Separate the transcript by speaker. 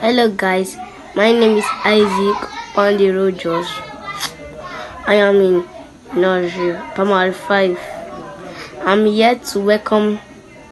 Speaker 1: Hello guys, my name is Isaac Andy Rogers. I am in nursery, primary 5. I'm here to welcome